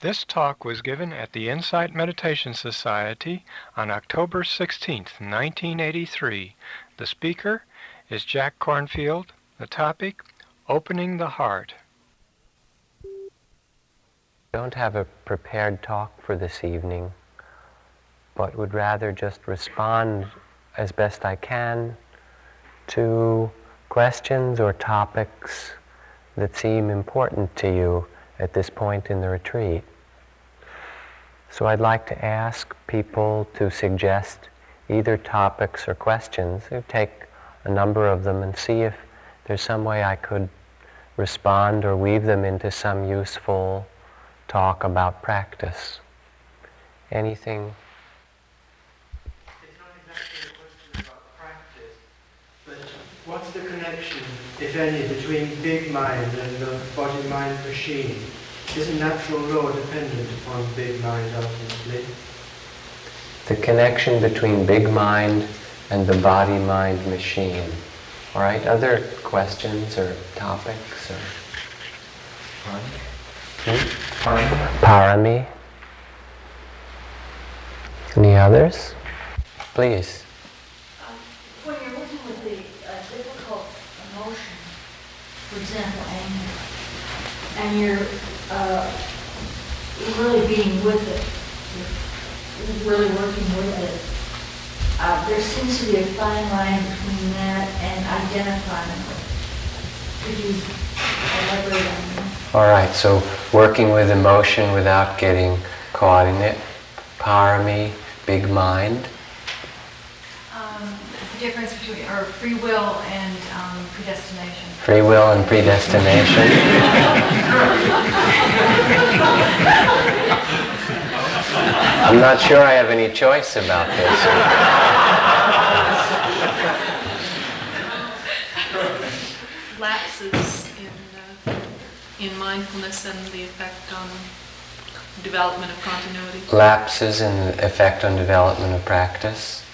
This talk was given at the Insight Meditation Society on October 16, 1983. The speaker is Jack Kornfield. The topic, Opening the Heart. don't have a prepared talk for this evening, but would rather just respond as best I can to questions or topics that seem important to you at this point in the retreat. So I'd like to ask people to suggest either topics or questions. You take a number of them and see if there's some way I could respond or weave them into some useful talk about practice. Anything? It's not exactly a question about practice, but what's the connection, if any, between big mind and the body-mind machine? is a natural law dependent upon big mind ultimately? The connection between big mind and the body-mind machine. All right, other questions or topics or? Hmm? Parami. Any others? Please. Um, When you're working with the uh, difficult emotion, for example, anger, and you're uh, really being with it, you're really working with it, uh, there seems to be a fine line between that and identifying it. Could you elaborate on that? All right, so working with emotion without getting caught in it. Parami, big mind. Um, the difference between, or free will and um, predestination. Free will and predestination. I'm not sure I have any choice about this. lapses in, uh, in mindfulness and the effect on development of continuity. Lapses in the effect on development of practice.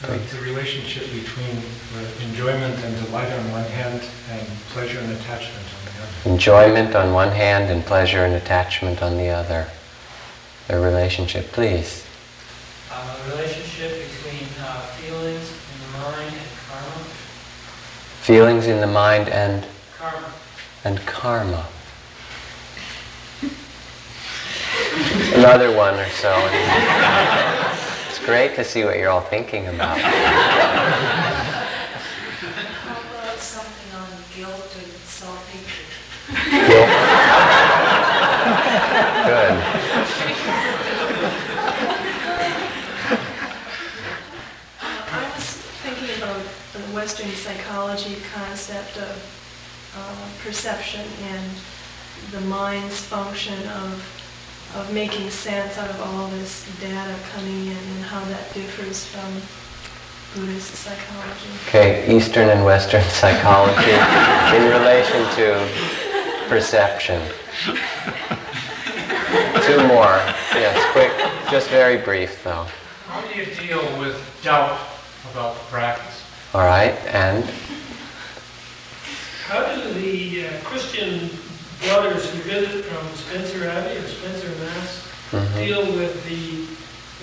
The relationship between uh, enjoyment and delight on one hand and pleasure and attachment on the other. Enjoyment on one hand and pleasure and attachment on the other. The relationship, please. Uh, relationship between uh, feelings in the mind and karma. Feelings in the mind and Karma. and karma. Another one or so. It's great to see what you're all thinking about. How about something on guilt and self-hatred? Good. I was thinking about the Western psychology concept of uh, perception and the mind's function of, of making sense out of all this data coming in and how that differs from Buddhist psychology. Okay, Eastern and Western psychology in relation to perception. Two more. Yes, quick. Just very brief though. How do you deal with doubt about the practice? All right, and How do the uh, Christian brothers who visit from Spencer Abbey or Spencer Mass mhm. deal with the,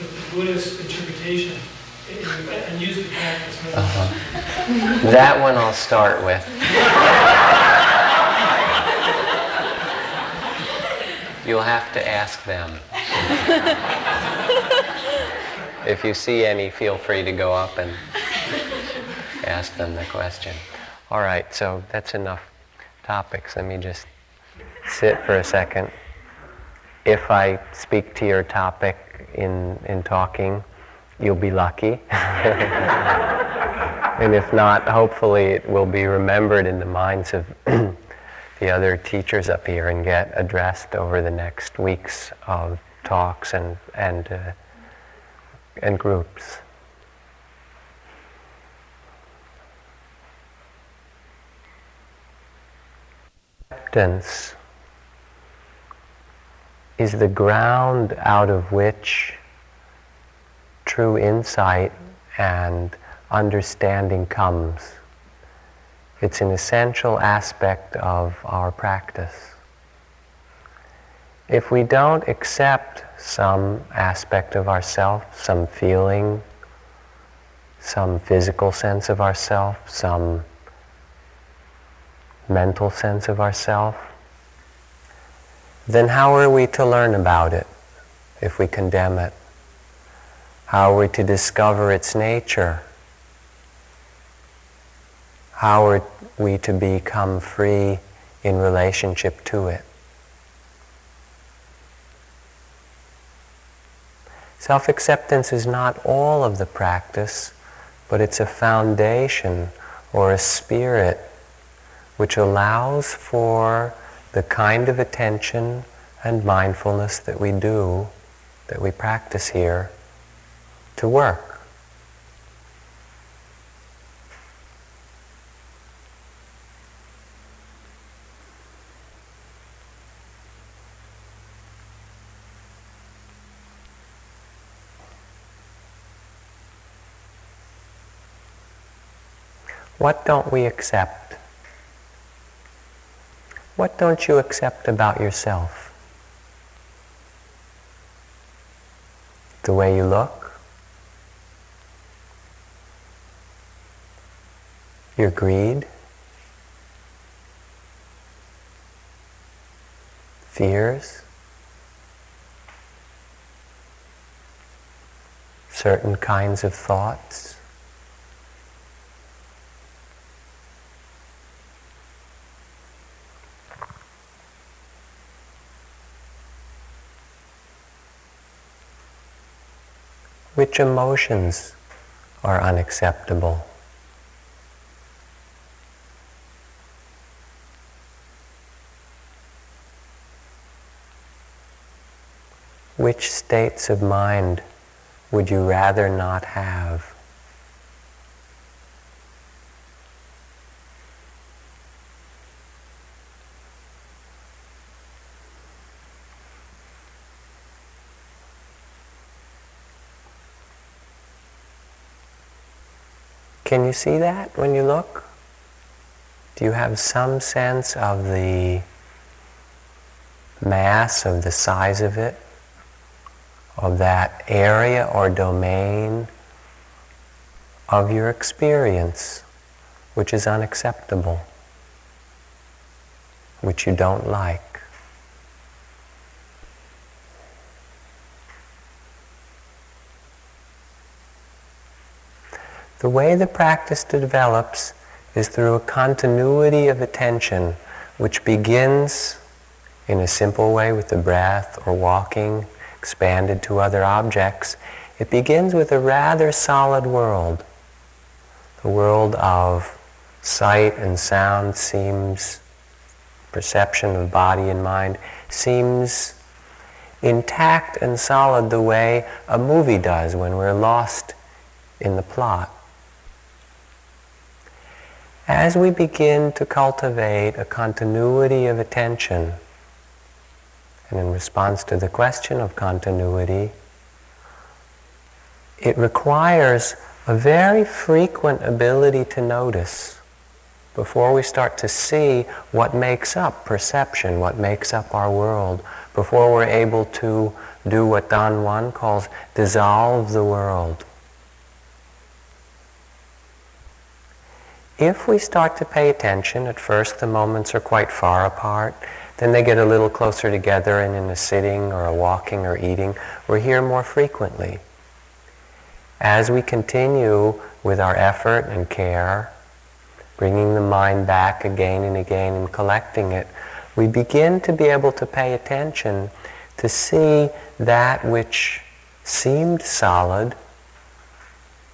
with the Buddhist interpretation and- use the practice methods? Uh-huh. that one I'll start with. You'll have to ask them. If you see any, feel free to go up and ask them the question. All right, so that's enough topics. Let me just sit for a second. If I speak to your topic in, in talking, you'll be lucky. and if not, hopefully it will be remembered in the minds of the other teachers up here and get addressed over the next weeks of talks and, and, uh, and groups. Acceptance is the ground out of which true insight and understanding comes. It's an essential aspect of our practice. if we don't accept some aspect of ourself, some feeling, some physical sense of ourself, some mental sense of ourself, then how are we to learn about it if we condemn it? How are we to discover its nature? How are we to become free in relationship to it? Self-acceptance is not all of the practice, but it's a foundation or a spirit which allows for the kind of attention and mindfulness that we do, that we practice here, to work. What don't we accept? What don't you accept about yourself? The way you look? Your greed? Fears? Certain kinds of thoughts? Which emotions are unacceptable? Which states of mind would you rather not have? Can you see that when you look? Do you have some sense of the mass, of the size of it, of that area or domain of your experience which is unacceptable, which you don't like? The way the practice develops is through a continuity of attention which begins in a simple way with the breath or walking, expanded to other objects. It begins with a rather solid world. The world of sight and sound seems, perception of body and mind seems intact and solid the way a movie does when we're lost in the plot. As we begin to cultivate a continuity of attention, and in response to the question of continuity, it requires a very frequent ability to notice before we start to see what makes up perception, what makes up our world, before we're able to do what Don Juan calls dissolve the world. If we start to pay attention, at first the moments are quite far apart, then they get a little closer together and in a sitting or a walking or eating, we're here more frequently. As we continue with our effort and care, bringing the mind back again and again and collecting it, we begin to be able to pay attention to see that which seemed solid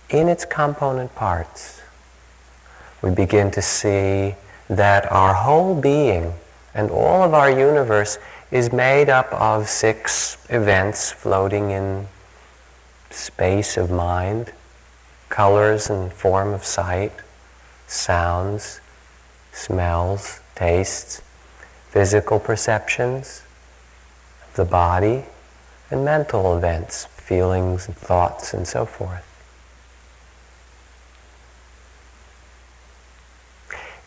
in its component parts we begin to see that our whole being and all of our universe is made up of six events floating in space of mind, colors and form of sight, sounds, smells, tastes, physical perceptions, the body, and mental events, feelings and thoughts and so forth.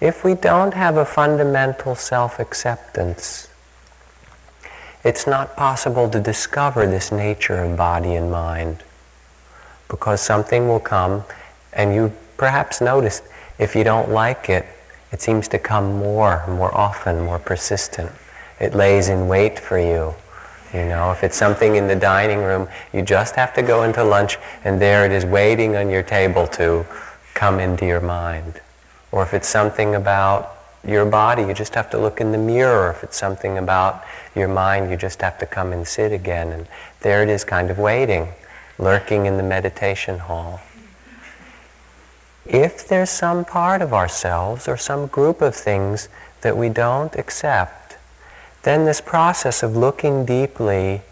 If we don't have a fundamental self-acceptance, it's not possible to discover this nature of body and mind because something will come and you perhaps noticed if you don't like it, it seems to come more, more often, more persistent. It lays in wait for you. You know, if it's something in the dining room, you just have to go into lunch and there it is waiting on your table to come into your mind. Or if it's something about your body, you just have to look in the mirror. If it's something about your mind, you just have to come and sit again. And there it is kind of waiting, lurking in the meditation hall. If there's some part of ourselves or some group of things that we don't accept, then this process of looking deeply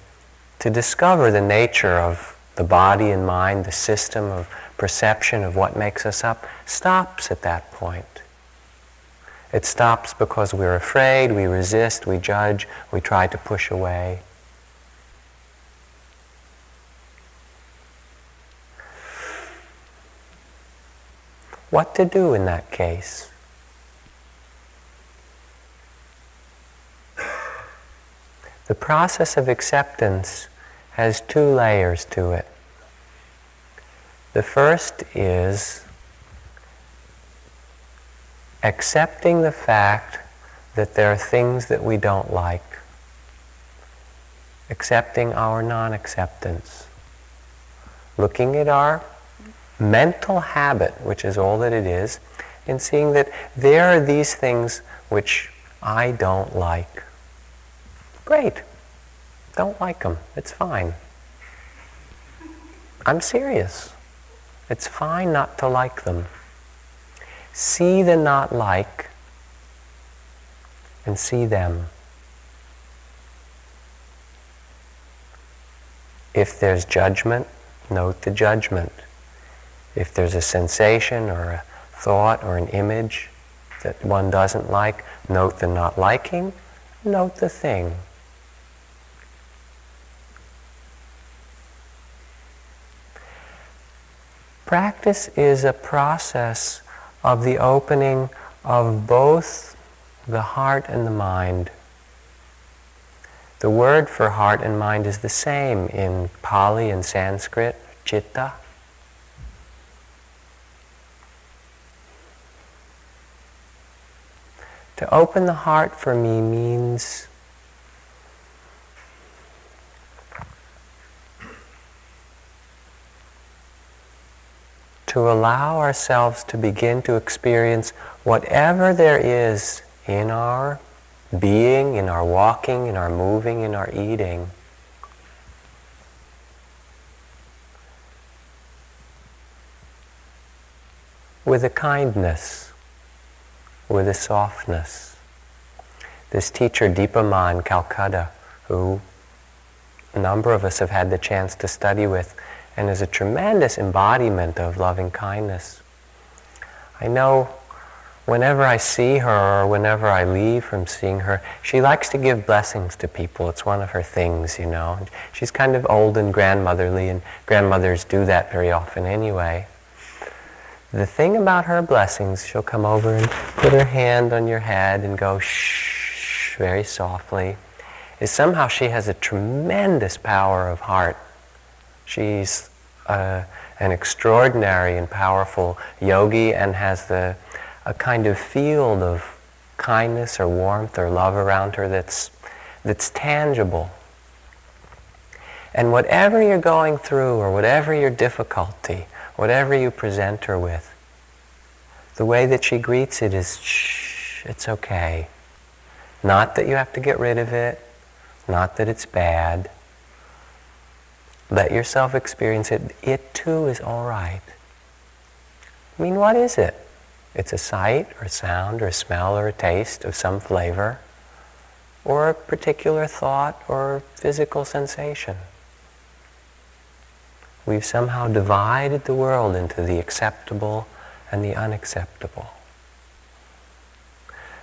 to discover the nature of the body and mind, the system of perception of what makes us up, stops at that point. It stops because we're afraid, we resist, we judge, we try to push away. what to do in that case. The process of acceptance has two layers to it. The first is accepting the fact that there are things that we don't like, accepting our non acceptance, looking at our mental habit, which is all that it is, and seeing that there are these things which I don't like. Great. Don't like them. It's fine. I'm serious. It's fine not to like them. See the not like and see them. If there's judgment, note the judgment. If there's a sensation or a thought or an image that one doesn't like, note the not liking, note the thing. Practice is a process of the opening of both the heart and the mind. The word for heart and mind is the same in Pali and Sanskrit, chitta. To open the heart for me means to allow ourselves to begin to experience whatever there is in our being, in our walking, in our moving, in our eating. With a kindness with a softness. This teacher, Dipa Ma in Calcutta, who a number of us have had the chance to study with, and is a tremendous embodiment of loving kindness. I know whenever I see her or whenever I leave from seeing her, she likes to give blessings to people. It's one of her things, you know. She's kind of old and grandmotherly, and grandmothers do that very often anyway. The thing about her blessings, she'll come over and put her hand on your head and go shh very softly, is somehow she has a tremendous power of heart. She's uh, an extraordinary and powerful yogi and has the, a kind of field of kindness or warmth or love around her that's, that's tangible. And whatever you're going through or whatever your difficulty, whatever you present her with, the way that she greets it is, shh, it's okay. Not that you have to get rid of it, not that it's bad. Let yourself experience it. It too is all right. I mean, what is it? It's a sight or a sound or a smell or a taste of some flavor or a particular thought or physical sensation. We've somehow divided the world into the acceptable and the unacceptable.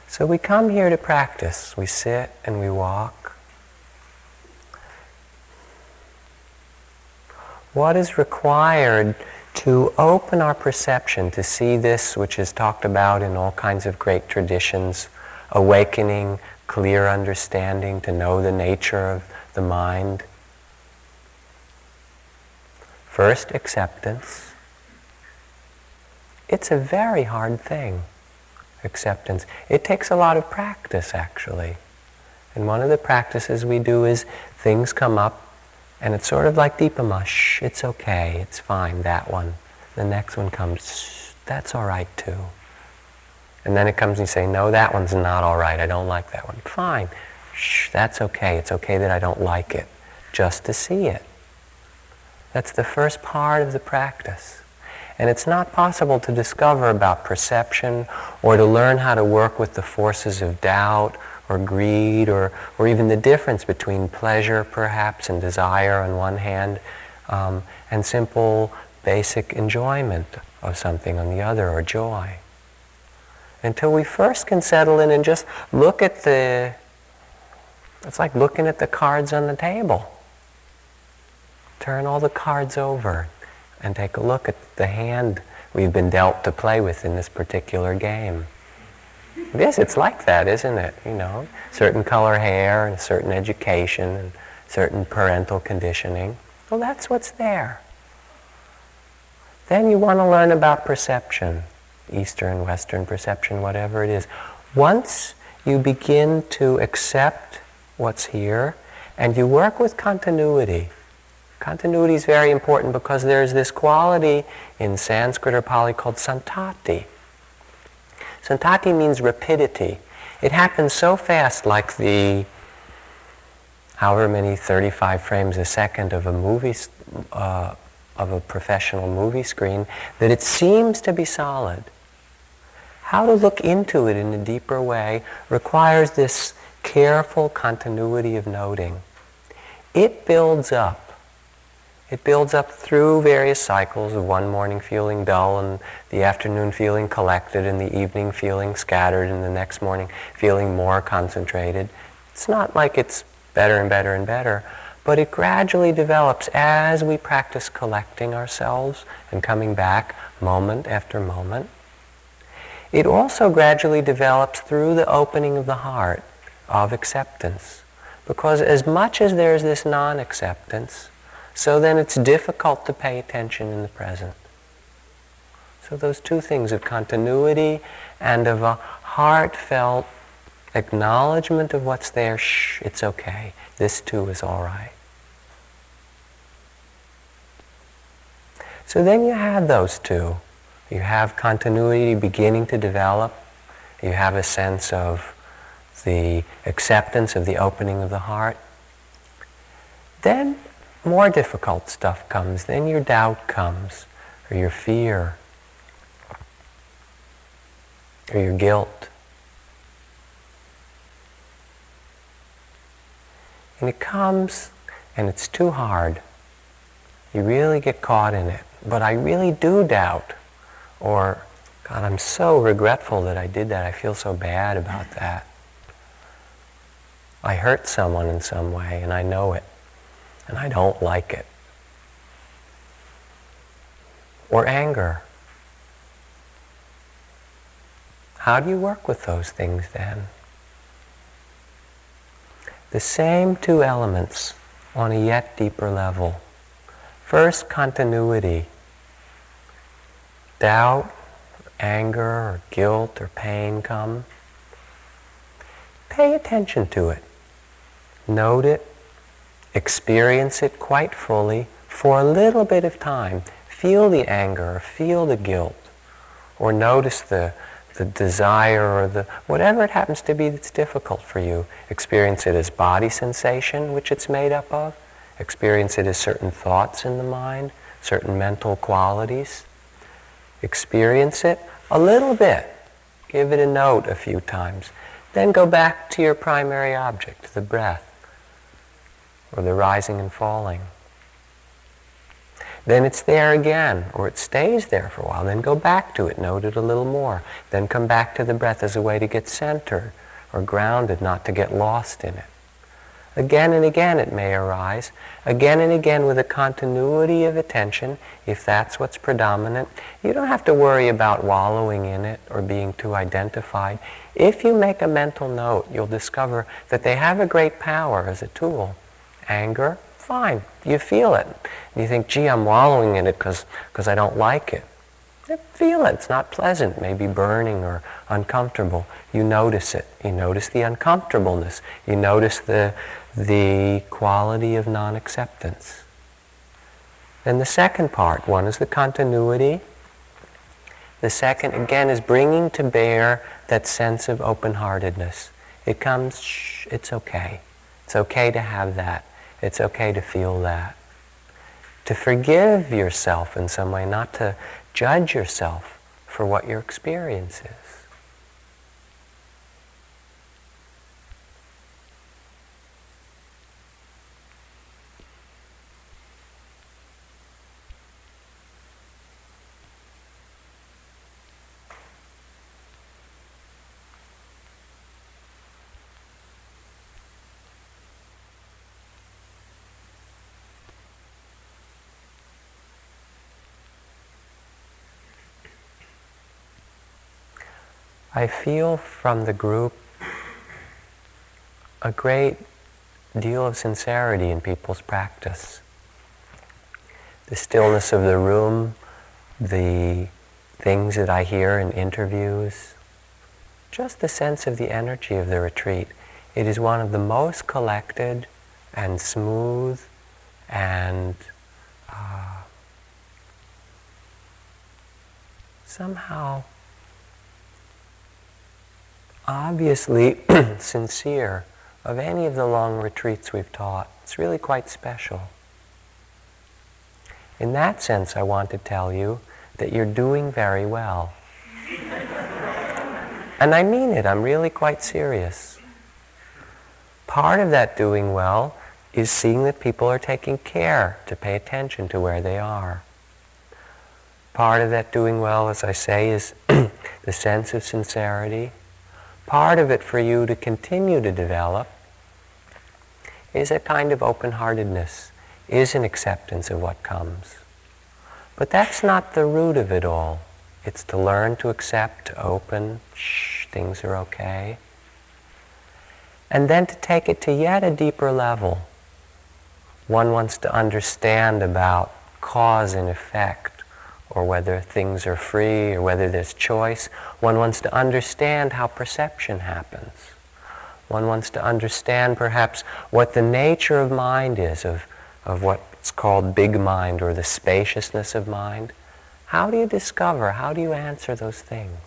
So we come here to practice. We sit and we walk. What is required to open our perception to see this which is talked about in all kinds of great traditions, awakening, clear understanding, to know the nature of the mind. First, acceptance. It's a very hard thing, acceptance. It takes a lot of practice, actually. And one of the practices we do is things come up, and it's sort of like Dipa Ma, shh, it's okay, it's fine, that one. The next one comes, that's all right too. And then it comes and you say, no, that one's not all right, I don't like that one. Fine, shh, that's okay, it's okay that I don't like it, just to see it. That's the first part of the practice. And it's not possible to discover about perception or to learn how to work with the forces of doubt or greed or, or even the difference between pleasure perhaps and desire on one hand um, and simple basic enjoyment of something on the other or joy. Until we first can settle in and just look at the, it's like looking at the cards on the table turn all the cards over and take a look at the hand we've been dealt to play with in this particular game. Yes, it's like that, isn't it? You know, certain color hair and certain education and certain parental conditioning. Well, that's what's there. Then you want to learn about perception, Eastern, Western perception, whatever it is. Once you begin to accept what's here and you work with continuity, Continuity is very important because there's this quality in Sanskrit or Pali called santati. Santati means rapidity. It happens so fast like the however many 35 frames a second of a movie uh, of a professional movie screen that it seems to be solid. How to look into it in a deeper way requires this careful continuity of noting. It builds up it builds up through various cycles of one morning feeling dull and the afternoon feeling collected and the evening feeling scattered and the next morning feeling more concentrated. It's not like it's better and better and better, but it gradually develops as we practice collecting ourselves and coming back moment after moment. It also gradually develops through the opening of the heart of acceptance. Because as much as there's this non-acceptance, so then it's difficult to pay attention in the present. So those two things of continuity and of a heartfelt acknowledgement of what's there, shh, it's okay. This too is all right. So then you have those two. You have continuity beginning to develop. You have a sense of the acceptance of the opening of the heart. Then more difficult stuff comes. Then your doubt comes, or your fear, or your guilt. And it comes and it's too hard. You really get caught in it. But I really do doubt. Or, God, I'm so regretful that I did that. I feel so bad about that. I hurt someone in some way and I know it and I don't like it. Or anger. How do you work with those things then? The same two elements on a yet deeper level. First, continuity. Doubt, anger, or guilt, or pain come. Pay attention to it. Note it experience it quite fully for a little bit of time. Feel the anger, or feel the guilt, or notice the, the desire or the whatever it happens to be that's difficult for you. Experience it as body sensation, which it's made up of. Experience it as certain thoughts in the mind, certain mental qualities. Experience it a little bit. Give it a note a few times. Then go back to your primary object, the breath or the rising and falling. Then it's there again, or it stays there for a while. Then go back to it, note it a little more. Then come back to the breath as a way to get centered or grounded, not to get lost in it. Again and again it may arise. Again and again with a continuity of attention, if that's what's predominant. You don't have to worry about wallowing in it or being too identified. If you make a mental note, you'll discover that they have a great power as a tool. Anger, fine. You feel it. You think, gee, I'm wallowing in it because I don't like it. You feel it. It's not pleasant, maybe burning or uncomfortable. You notice it. You notice the uncomfortableness. You notice the, the quality of non-acceptance. Then the second part, one is the continuity. The second, again, is bringing to bear that sense of open-heartedness. It comes, shh, it's okay. It's okay to have that. It's okay to feel that. To forgive yourself in some way, not to judge yourself for what your experience is. I feel from the group a great deal of sincerity in people's practice. The stillness of the room, the things that I hear in interviews, just the sense of the energy of the retreat. It is one of the most collected and smooth and uh, somehow obviously sincere of any of the long retreats we've taught. It's really quite special. In that sense, I want to tell you that you're doing very well. and I mean it, I'm really quite serious. Part of that doing well is seeing that people are taking care to pay attention to where they are. Part of that doing well, as I say, is the sense of sincerity, part of it for you to continue to develop is a kind of open-heartedness, is an acceptance of what comes. But that's not the root of it all. It's to learn to accept, to open, shh, things are okay. And then to take it to yet a deeper level. One wants to understand about cause and effect or whether things are free or whether there's choice. One wants to understand how perception happens. One wants to understand perhaps what the nature of mind is, of, of what's called big mind or the spaciousness of mind. How do you discover, how do you answer those things?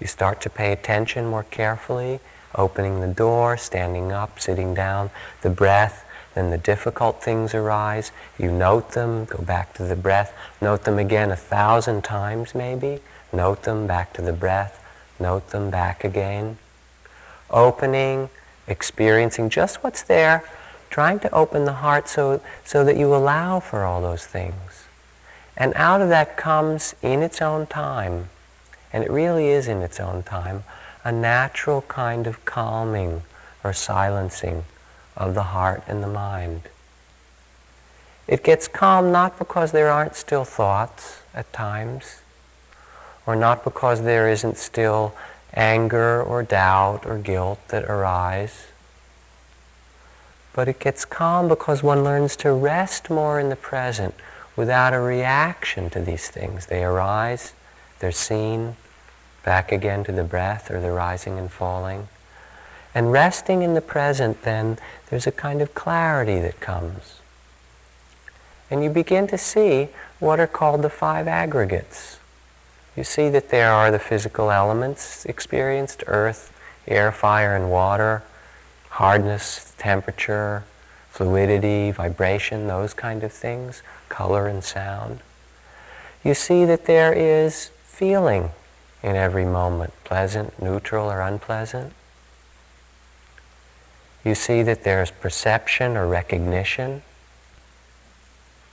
You start to pay attention more carefully, opening the door, standing up, sitting down, the breath, then the difficult things arise. You note them, go back to the breath, note them again a thousand times maybe, note them back to the breath, note them back again. Opening, experiencing just what's there, trying to open the heart so, so that you allow for all those things. And out of that comes in its own time, and it really is in its own time, a natural kind of calming or silencing of the heart and the mind. It gets calm not because there aren't still thoughts at times, or not because there isn't still anger or doubt or guilt that arise, but it gets calm because one learns to rest more in the present without a reaction to these things. They arise, they're seen, back again to the breath or the rising and falling. And resting in the present, then, there's a kind of clarity that comes. And you begin to see what are called the five aggregates. You see that there are the physical elements experienced earth, air, fire, and water, hardness, temperature, fluidity, vibration, those kind of things, color and sound. You see that there is feeling in every moment, pleasant, neutral, or unpleasant you see that there's perception or recognition.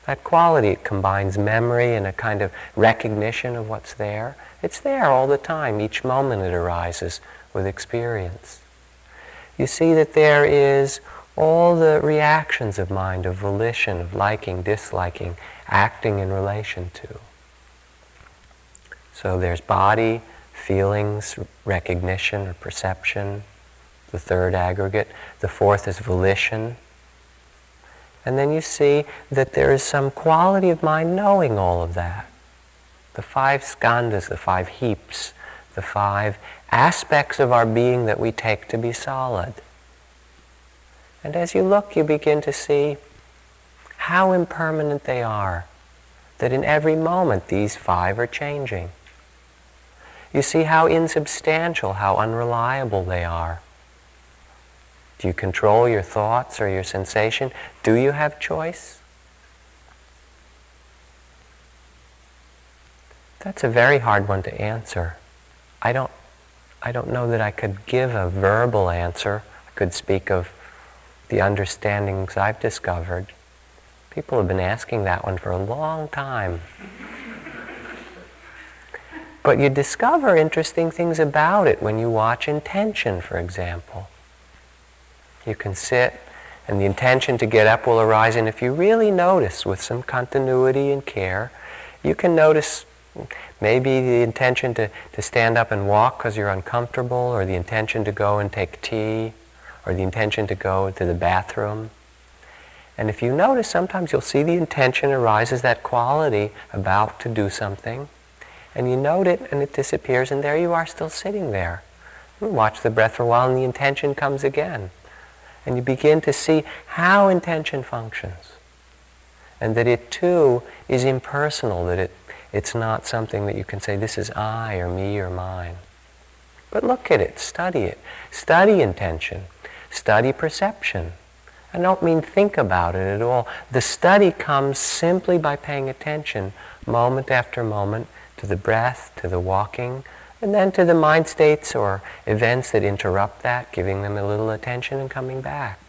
That quality it combines memory and a kind of recognition of what's there. It's there all the time. Each moment it arises with experience. you see that there is all the reactions of mind, of volition, of liking, disliking, acting in relation to. So there's body, feelings, recognition or perception, the third aggregate. The fourth is volition. And then you see that there is some quality of mind knowing all of that. The five skandhas, the five heaps, the five aspects of our being that we take to be solid. And as you look, you begin to see how impermanent they are, that in every moment these five are changing. You see how insubstantial, how unreliable they are. Do you control your thoughts or your sensation? Do you have choice? That's a very hard one to answer. I don't, I don't know that I could give a verbal answer. I could speak of the understandings I've discovered. People have been asking that one for a long time. But you discover interesting things about it when you watch intention, for example. You can sit and the intention to get up will arise and if you really notice with some continuity and care, you can notice maybe the intention to, to stand up and walk because you're uncomfortable or the intention to go and take tea or the intention to go to the bathroom. And if you notice, sometimes you'll see the intention arises, that quality about to do something and you note it and it disappears and there you are still sitting there. You watch the breath for a while and the intention comes again. And you begin to see how intention functions. And that it too is impersonal, that it, it's not something that you can say, this is I or me or mine. But look at it, study it. Study intention. Study perception. I don't mean think about it at all. The study comes simply by paying attention moment after moment to the breath, to the walking, and then to the mind states or events that interrupt that, giving them a little attention and coming back.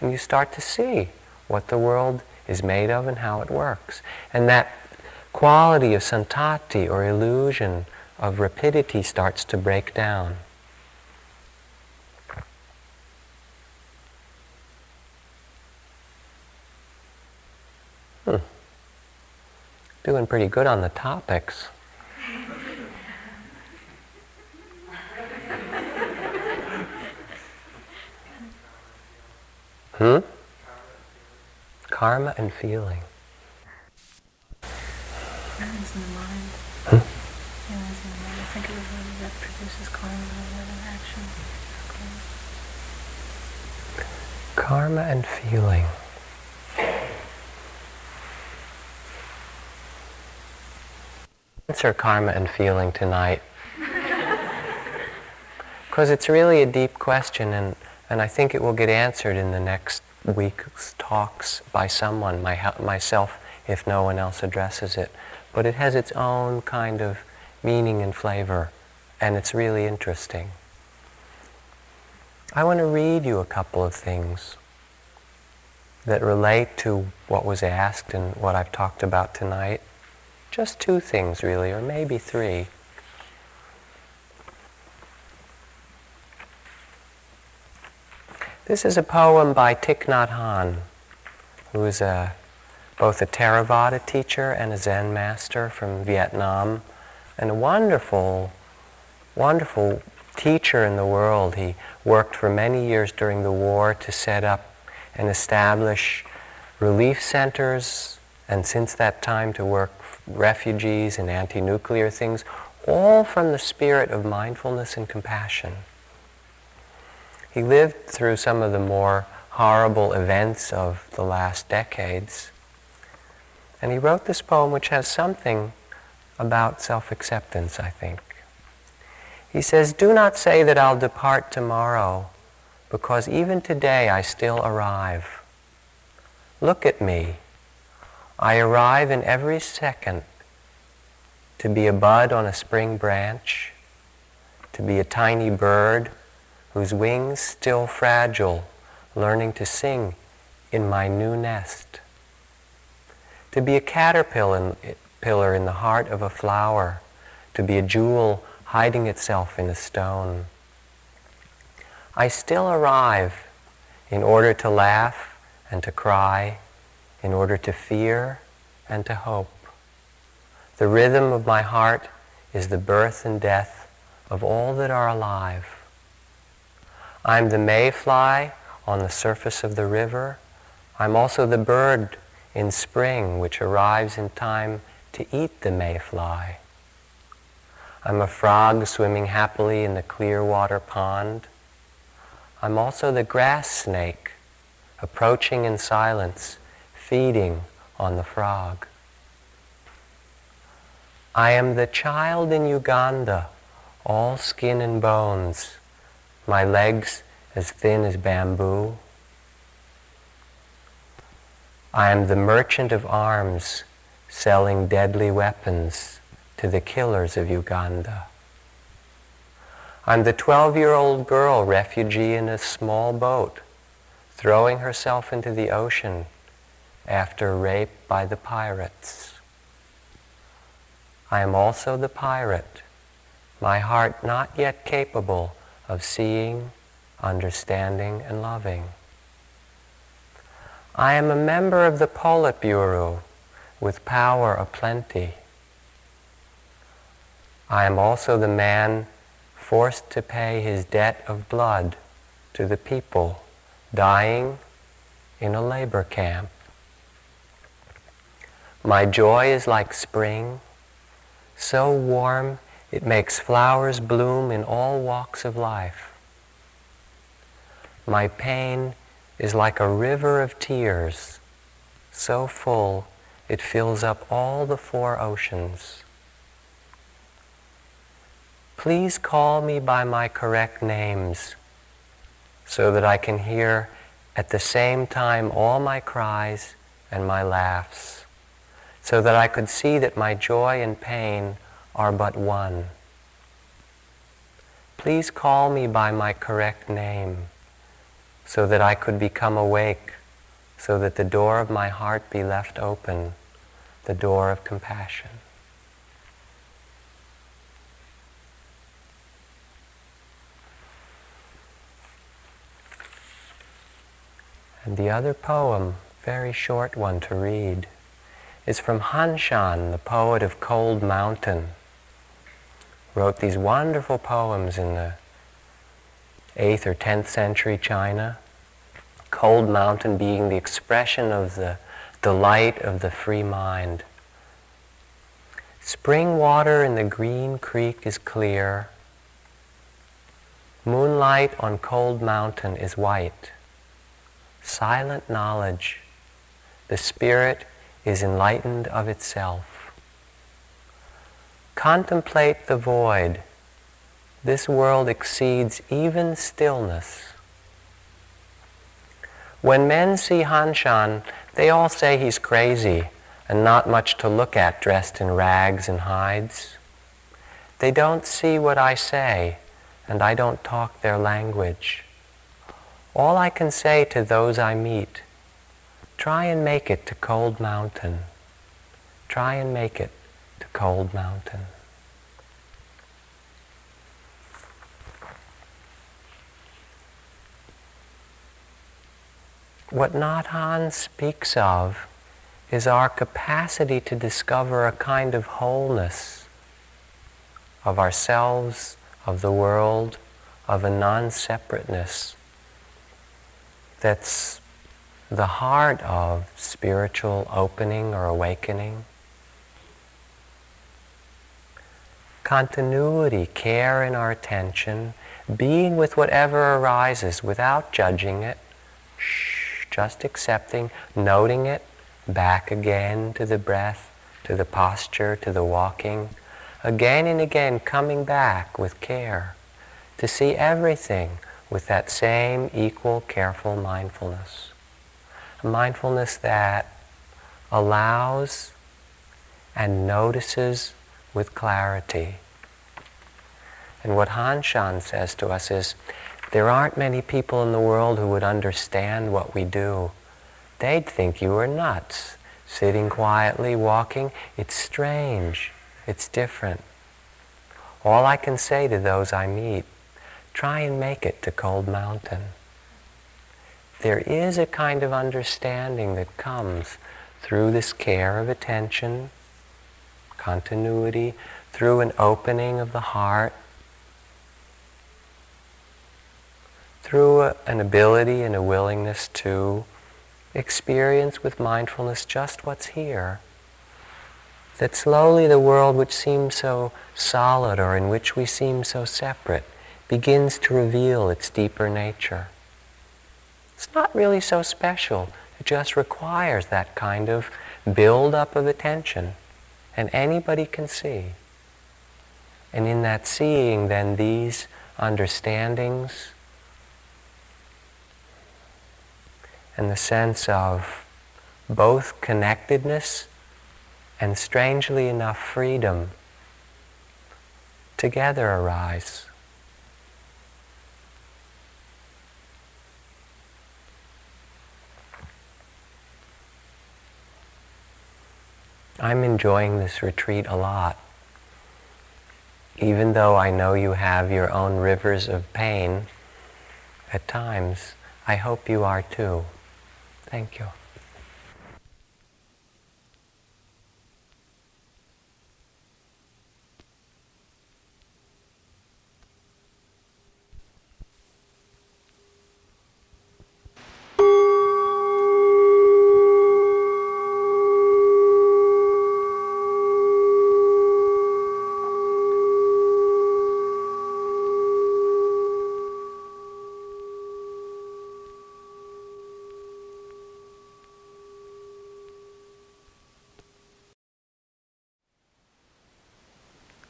And you start to see what the world is made of and how it works. And that quality of santati or illusion of rapidity starts to break down. Hmm doing pretty good on the topics. Hmm? Karma and feeling. Feelings in the mind. Hmm? Feelings in the mind. I think it was whether that produces karma or an action. Karma and feeling. answer karma and feeling tonight. Because it's really a deep question, and, and I think it will get answered in the next week's talks by someone, my, myself, if no one else addresses it. But it has its own kind of meaning and flavor, and it's really interesting. I want to read you a couple of things that relate to what was asked and what I've talked about tonight. Just two things, really, or maybe three. This is a poem by Thich Nhat Hanh, who is a, both a Theravada teacher and a Zen master from Vietnam, and a wonderful, wonderful teacher in the world. He worked for many years during the war to set up and establish relief centers, and since that time to work refugees and anti-nuclear things, all from the spirit of mindfulness and compassion. He lived through some of the more horrible events of the last decades, and he wrote this poem which has something about self-acceptance, I think. He says, Do not say that I'll depart tomorrow, because even today I still arrive. Look at me. I arrive in every second to be a bud on a spring branch, to be a tiny bird whose wings still fragile, learning to sing in my new nest, to be a caterpillar in the heart of a flower, to be a jewel hiding itself in a stone. I still arrive in order to laugh and to cry, in order to fear and to hope. The rhythm of my heart is the birth and death of all that are alive. I'm the mayfly on the surface of the river. I'm also the bird in spring which arrives in time to eat the mayfly. I'm a frog swimming happily in the clear water pond. I'm also the grass snake approaching in silence, feeding on the frog. I am the child in Uganda, all skin and bones, my legs as thin as bamboo. I am the merchant of arms selling deadly weapons to the killers of Uganda. I'm the 12-year-old girl refugee in a small boat throwing herself into the ocean after rape by the pirates. I am also the pirate, my heart not yet capable of seeing, understanding, and loving. I am a member of the Politburo with power aplenty. I am also the man forced to pay his debt of blood to the people dying in a labor camp. My joy is like spring, so warm it makes flowers bloom in all walks of life. My pain is like a river of tears, so full it fills up all the four oceans. Please call me by my correct names so that I can hear at the same time all my cries and my laughs, so that I could see that my joy and pain are but one. Please call me by my correct name, so that I could become awake, so that the door of my heart be left open, the door of compassion. And the other poem, very short one to read, is from Han Shan, the poet of Cold Mountain. Wrote these wonderful poems in the 8th or 10th century China. Cold Mountain being the expression of the delight of the free mind. Spring water in the green creek is clear. Moonlight on Cold Mountain is white silent knowledge, the spirit is enlightened of itself. Contemplate the void. This world exceeds even stillness. When men see Han Shan, they all say he's crazy and not much to look at dressed in rags and hides. They don't see what I say, and I don't talk their language. All I can say to those I meet, try and make it to Cold Mountain. Try and make it Cold Mountain. What Nhat Hanh speaks of is our capacity to discover a kind of wholeness of ourselves, of the world, of a non-separateness that's the heart of spiritual opening or awakening. Continuity, care in our attention, being with whatever arises without judging it, just accepting, noting it, back again to the breath, to the posture, to the walking, again and again coming back with care to see everything with that same equal, careful mindfulness. A mindfulness that allows and notices with clarity. And what Han Shan says to us is, there aren't many people in the world who would understand what we do. They'd think you were nuts. Sitting quietly, walking, it's strange. It's different. All I can say to those I meet try and make it to Cold Mountain. There is a kind of understanding that comes through this care of attention, continuity, through an opening of the heart, through a, an ability and a willingness to experience with mindfulness just what's here. That slowly the world which seems so solid or in which we seem so separate begins to reveal its deeper nature. It's not really so special. It just requires that kind of build-up of attention. And anybody can see. And in that seeing, then these understandings and the sense of both connectedness and strangely enough freedom together arise. I'm enjoying this retreat a lot. Even though I know you have your own rivers of pain at times, I hope you are too. Thank you.